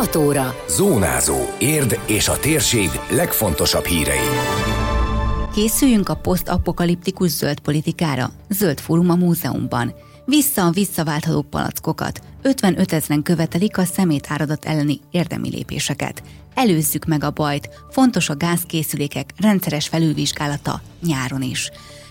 6 óra. Zónázó. Érd és a térség legfontosabb hírei. Készüljünk a posztapokaliptikus zöld politikára. Zöld fórum a múzeumban. Vissza a visszaváltható palackokat. 55 ezeren követelik a szemétáradat elleni érdemi lépéseket. Előzzük meg a bajt. Fontos a gázkészülékek rendszeres felülvizsgálata nyáron is.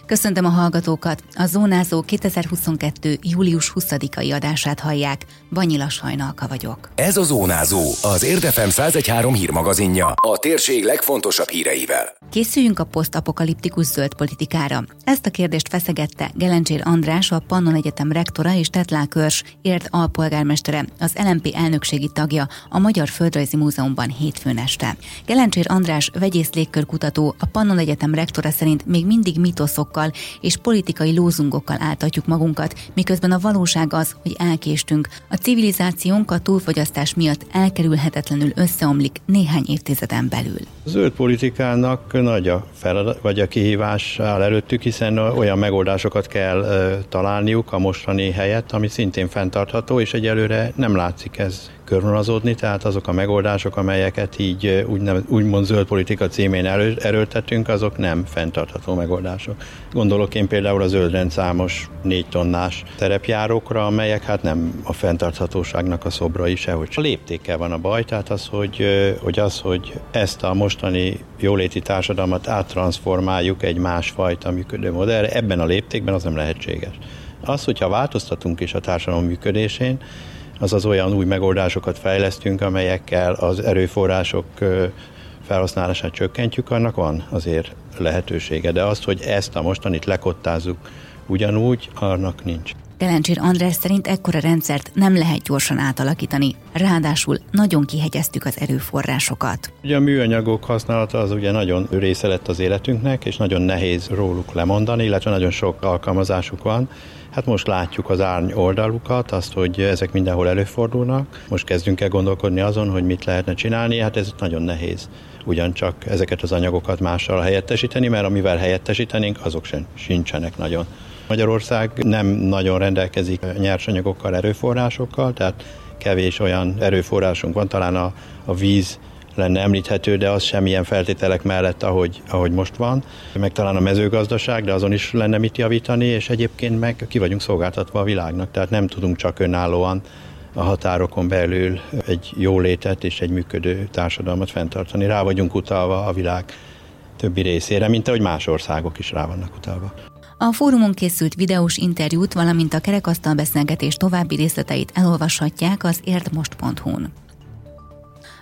Köszöntöm a hallgatókat! A Zónázó 2022. július 20-ai adását hallják. Banyila Sajnalka vagyok. Ez a Zónázó, az Érdefem 113 hírmagazinja, a térség legfontosabb híreivel. Készüljünk a posztapokaliptikus zöld politikára. Ezt a kérdést feszegette Gelencsér András, a Pannon Egyetem rektora és Tetlá Körs, ért alpolgármestere, az LMP elnökségi tagja a Magyar Földrajzi Múzeumban hétfőn este. Gelencsér András vegyész légkörkutató, a Pannon Egyetem rektora szerint még mindig mitoszokkal szavakkal és politikai lózungokkal áltatjuk magunkat, miközben a valóság az, hogy elkéstünk. A civilizációnk a túlfogyasztás miatt elkerülhetetlenül összeomlik néhány évtizeden belül. A zöld politikának nagy a feladat, vagy a kihívás áll előttük, hiszen olyan megoldásokat kell találniuk a mostani helyet, ami szintén fenntartható, és egyelőre nem látszik ez körvonalazódni, tehát azok a megoldások, amelyeket így úgy úgymond zöld politika címén erő, erőltetünk, azok nem fenntartható megoldások. Gondolok én például a zöld számos négy tonnás terepjárókra, amelyek hát nem a fenntarthatóságnak a szobrai sehogy. A léptékkel van a baj, tehát az, hogy, hogy az, hogy ezt a mostani jóléti társadalmat áttransformáljuk egy másfajta működő modellre, ebben a léptékben az nem lehetséges. Az, hogyha változtatunk is a társadalom működésén, azaz olyan új megoldásokat fejlesztünk, amelyekkel az erőforrások felhasználását csökkentjük, annak van azért lehetősége. De azt, hogy ezt a mostanit lekottázzuk ugyanúgy, annak nincs. Gelencsér András szerint ekkora rendszert nem lehet gyorsan átalakítani, ráadásul nagyon kihegyeztük az erőforrásokat. Ugye a műanyagok használata az ugye nagyon része lett az életünknek, és nagyon nehéz róluk lemondani, illetve nagyon sok alkalmazásuk van. Hát most látjuk az árny oldalukat, azt, hogy ezek mindenhol előfordulnak. Most kezdünk el gondolkodni azon, hogy mit lehetne csinálni, hát ez nagyon nehéz ugyancsak ezeket az anyagokat mással helyettesíteni, mert amivel helyettesítenénk, azok sem sincsenek nagyon. Magyarország nem nagyon rendelkezik nyersanyagokkal, erőforrásokkal, tehát kevés olyan erőforrásunk van, talán a, a víz lenne említhető, de az semmilyen feltételek mellett, ahogy, ahogy most van. Meg talán a mezőgazdaság, de azon is lenne mit javítani, és egyébként meg ki vagyunk szolgáltatva a világnak, tehát nem tudunk csak önállóan a határokon belül egy jó létet és egy működő társadalmat fenntartani. Rá vagyunk utalva a világ többi részére, mint ahogy más országok is rá vannak utalva. A fórumon készült videós interjút, valamint a kerekasztal beszélgetés további részleteit elolvashatják az érdmost.hu-n.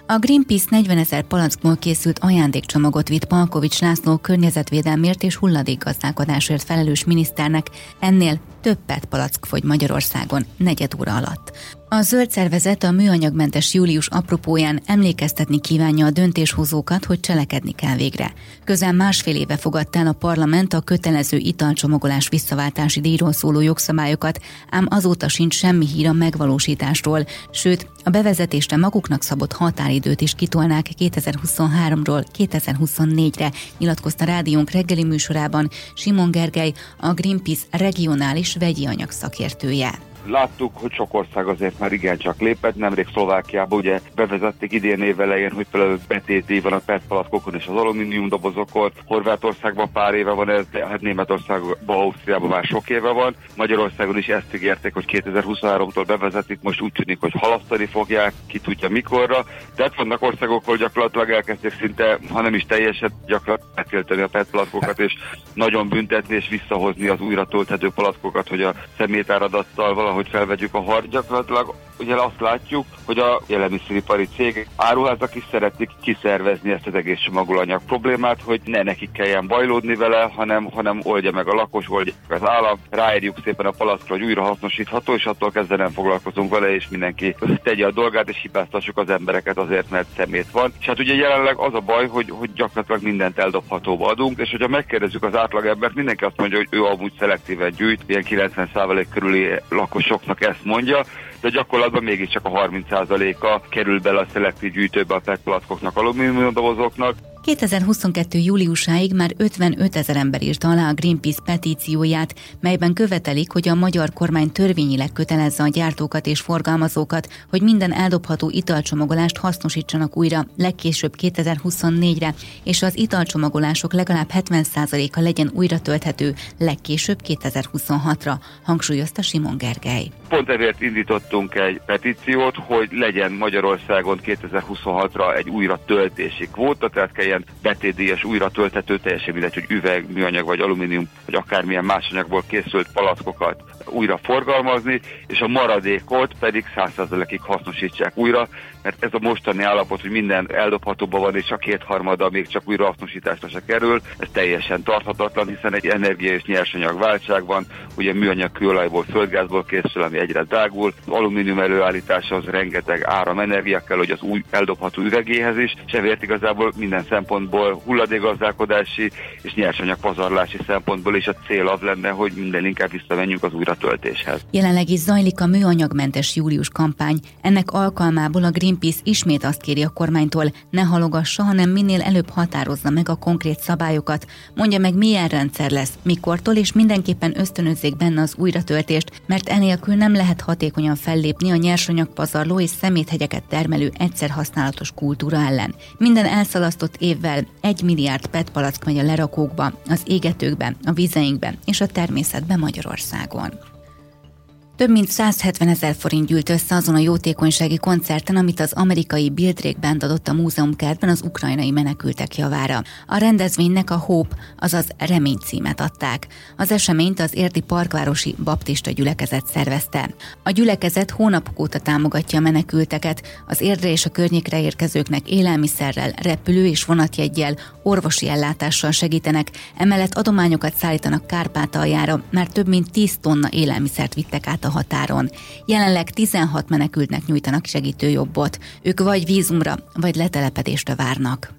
A Greenpeace 40 ezer palackból készült ajándékcsomagot vitt Palkovics László környezetvédelmért és hulladékgazdálkodásért felelős miniszternek, ennél több PET palack fogy Magyarországon negyed óra alatt. A zöld szervezet a műanyagmentes július apropóján emlékeztetni kívánja a döntéshozókat, hogy cselekedni kell végre. Közel másfél éve fogadta el a parlament a kötelező italcsomagolás visszaváltási díjról szóló jogszabályokat, ám azóta sincs semmi hír a megvalósításról, sőt, a bevezetésre maguknak szabott határidőt is kitolnák 2023-ról 2024-re, nyilatkozta rádiónk reggeli műsorában Simon Gergely, a Greenpeace regionális vegyi anyag szakértője. Láttuk, hogy sok ország azért már igencsak lépett, nemrég Szlovákiában ugye bevezették idén évelején, hogy például betéti van a PET palackokon és az alumínium dobozokon, Horvátországban pár éve van ez, de hát Németországban, Ausztriában már sok éve van, Magyarországon is ezt ígérték, hogy 2023-tól bevezetik, most úgy tűnik, hogy halasztani fogják, ki tudja mikorra, de hát vannak országok, ahol gyakorlatilag elkezdték szinte, ha nem is teljesen gyakorlatilag betiltani a PET palackokat, és nagyon büntetni és visszahozni az újra tölthető palackokat, hogy a szemétáradattal valahogy hogy felvegyük a harc, gyakorlatilag ugye azt látjuk, hogy a élelmiszeripari cégek, áruházak is szeretik kiszervezni ezt az egész csomagolanyag problémát, hogy ne nekik kelljen bajlódni vele, hanem, hanem oldja meg a lakos, oldja meg az állam, ráírjuk szépen a palackra, hogy újra hasznosítható, és attól kezdve nem foglalkozunk vele, és mindenki tegye a dolgát, és hibáztassuk az embereket azért, mert szemét van. És hát ugye jelenleg az a baj, hogy, hogy gyakorlatilag mindent eldobhatóba adunk, és hogyha megkérdezzük az átlagembert, mindenki azt mondja, hogy ő amúgy szelektíven gyűjt, ilyen 90% körüli lakosoknak ezt mondja, de gyakorlatban mégiscsak a 30%-a kerül bele a szelektív gyűjtőbe a PET palackoknak, alumínium dobozoknak, 2022. júliusáig már 55 ezer ember írta alá a Greenpeace petícióját, melyben követelik, hogy a magyar kormány törvényileg kötelezze a gyártókat és forgalmazókat, hogy minden eldobható italcsomagolást hasznosítsanak újra, legkésőbb 2024-re, és az italcsomagolások legalább 70%-a legyen újra tölthető, legkésőbb 2026-ra, hangsúlyozta Simon Gergely. Pont ezért indítottunk egy petíciót, hogy legyen Magyarországon 2026-ra egy újra töltési kvóta, tehát kelljen betétdíjas újra töltető, teljesen mindegy, hogy üveg, műanyag vagy alumínium, vagy akármilyen más anyagból készült palackokat újra forgalmazni, és a maradékot pedig 100%-ig hasznosítsák újra, mert ez a mostani állapot, hogy minden eldobhatóban van, és a kétharmada még csak újrahasznosításra se kerül, ez teljesen tarthatatlan, hiszen egy energia és nyersanyag válság van, ugye műanyag kőolajból, földgázból készül, ami egyre drágul, alumínium előállításhoz rengeteg áram energia kell, hogy az új eldobható üvegéhez is, és ezért igazából minden szempontból hulladékgazdálkodási és nyersanyag pazarlási szempontból is a cél az lenne, hogy minden inkább visszamenjünk az újratöltéshez. Jelenleg is zajlik a műanyagmentes július kampány. Ennek alkalmából a Greenpeace ismét azt kéri a kormánytól, ne halogassa, hanem minél előbb határozza meg a konkrét szabályokat, mondja meg milyen rendszer lesz, mikortól és mindenképpen ösztönözzék benne az újratöltést, mert enélkül nem lehet hatékonyan fellépni a nyersanyag pazarló és szeméthegyeket termelő egyszer használatos kultúra ellen. Minden elszalasztott évvel egy milliárd PET palack megy a lerakókba, az égetőkbe, a vizeinkbe és a természetbe Magyarországon. Több mint 170 ezer forint gyűlt össze azon a jótékonysági koncerten, amit az amerikai Bildrake Band adott a múzeumkertben az ukrajnai menekültek javára. A rendezvénynek a Hope, azaz Remény címet adták. Az eseményt az érdi parkvárosi baptista gyülekezet szervezte. A gyülekezet hónapok óta támogatja a menekülteket, az érdre és a környékre érkezőknek élelmiszerrel, repülő és vonatjegyel, orvosi ellátással segítenek, emellett adományokat szállítanak Kárpátaljára, mert több mint 10 tonna élelmiszert vittek át a határon. Jelenleg 16 menekültnek nyújtanak segítőjobbot. Ők vagy vízumra, vagy letelepedésre várnak.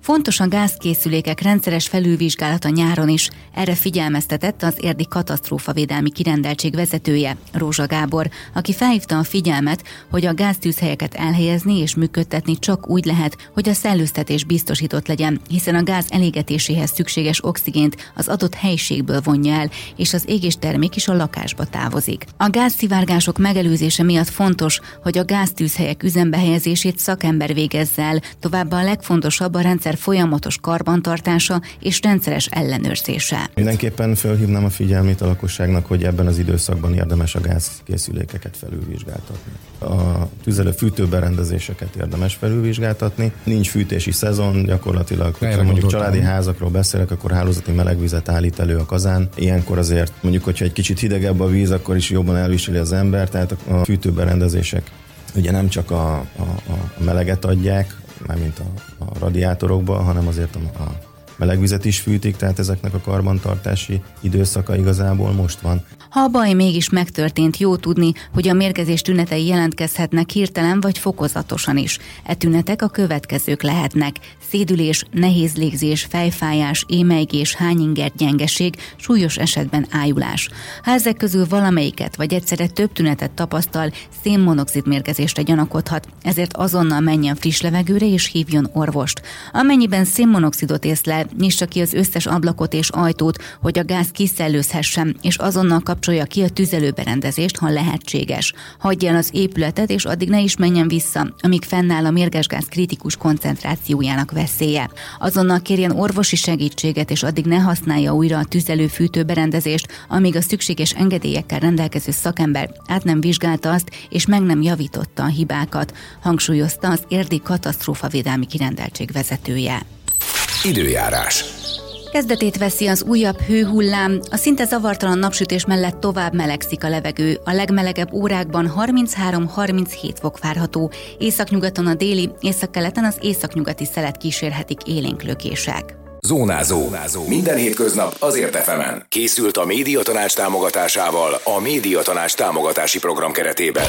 Fontos a gázkészülékek rendszeres felülvizsgálata nyáron is. Erre figyelmeztetett az érdi katasztrófavédelmi kirendeltség vezetője, Rózsa Gábor, aki felhívta a figyelmet, hogy a gáztűzhelyeket elhelyezni és működtetni csak úgy lehet, hogy a szellőztetés biztosított legyen, hiszen a gáz elégetéséhez szükséges oxigént az adott helyiségből vonja el, és az égés termék is a lakásba távozik. A gázszivárgások megelőzése miatt fontos, hogy a gáztűzhelyek üzembe helyezését szakember végezze el, továbbá a legfontosabb a rendszer rendszer folyamatos karbantartása és rendszeres ellenőrzése. Mindenképpen felhívnám a figyelmét a lakosságnak, hogy ebben az időszakban érdemes a gázkészülékeket felülvizsgáltatni. A tüzelő fűtőberendezéseket érdemes felülvizsgáltatni. Nincs fűtési szezon, gyakorlatilag, ha mondjuk családi házakról beszélek, akkor hálózati melegvizet állít elő a kazán. Ilyenkor azért mondjuk, hogyha egy kicsit hidegebb a víz, akkor is jobban elviseli az ember, tehát a fűtőberendezések ugye nem csak a, a, a meleget adják, mármint a, a radiátorokba, hanem azért a, a melegvizet is fűtik, tehát ezeknek a karbantartási időszaka igazából most van. Ha a baj mégis megtörtént, jó tudni, hogy a mérgezés tünetei jelentkezhetnek hirtelen vagy fokozatosan is. E tünetek a következők lehetnek. Szédülés, nehéz légzés, fejfájás, émeigés, hányinger, gyengeség, súlyos esetben ájulás. Ha ezek közül valamelyiket vagy egyszerre több tünetet tapasztal, szénmonoxid mérgezésre gyanakodhat, ezért azonnal menjen friss levegőre és hívjon orvost. Amennyiben szénmonoxidot észlel, nyissa ki az összes ablakot és ajtót, hogy a gáz kiszellőzhessen, és azonnal kapcsolja ki a tüzelőberendezést, ha lehetséges. Hagyja el az épületet, és addig ne is menjen vissza, amíg fennáll a mérgesgáz kritikus koncentrációjának veszélye. Azonnal kérjen orvosi segítséget, és addig ne használja újra a tüzelő-fűtőberendezést, amíg a szükséges engedélyekkel rendelkező szakember át nem vizsgálta azt, és meg nem javította a hibákat, hangsúlyozta az érdi katasztrófavédelmi kirendeltség vezetője. Időjárás. Kezdetét veszi az újabb hőhullám, a szinte zavartalan napsütés mellett tovább melegszik a levegő. A legmelegebb órákban 33-37 fok várható, északnyugaton a déli, északkeleten az északnyugati szelet kísérhetik élénk lökések. Zónázó. Zónázó. Minden hétköznap azért efemen. Készült a médiatanács támogatásával a médiatanács támogatási program keretében.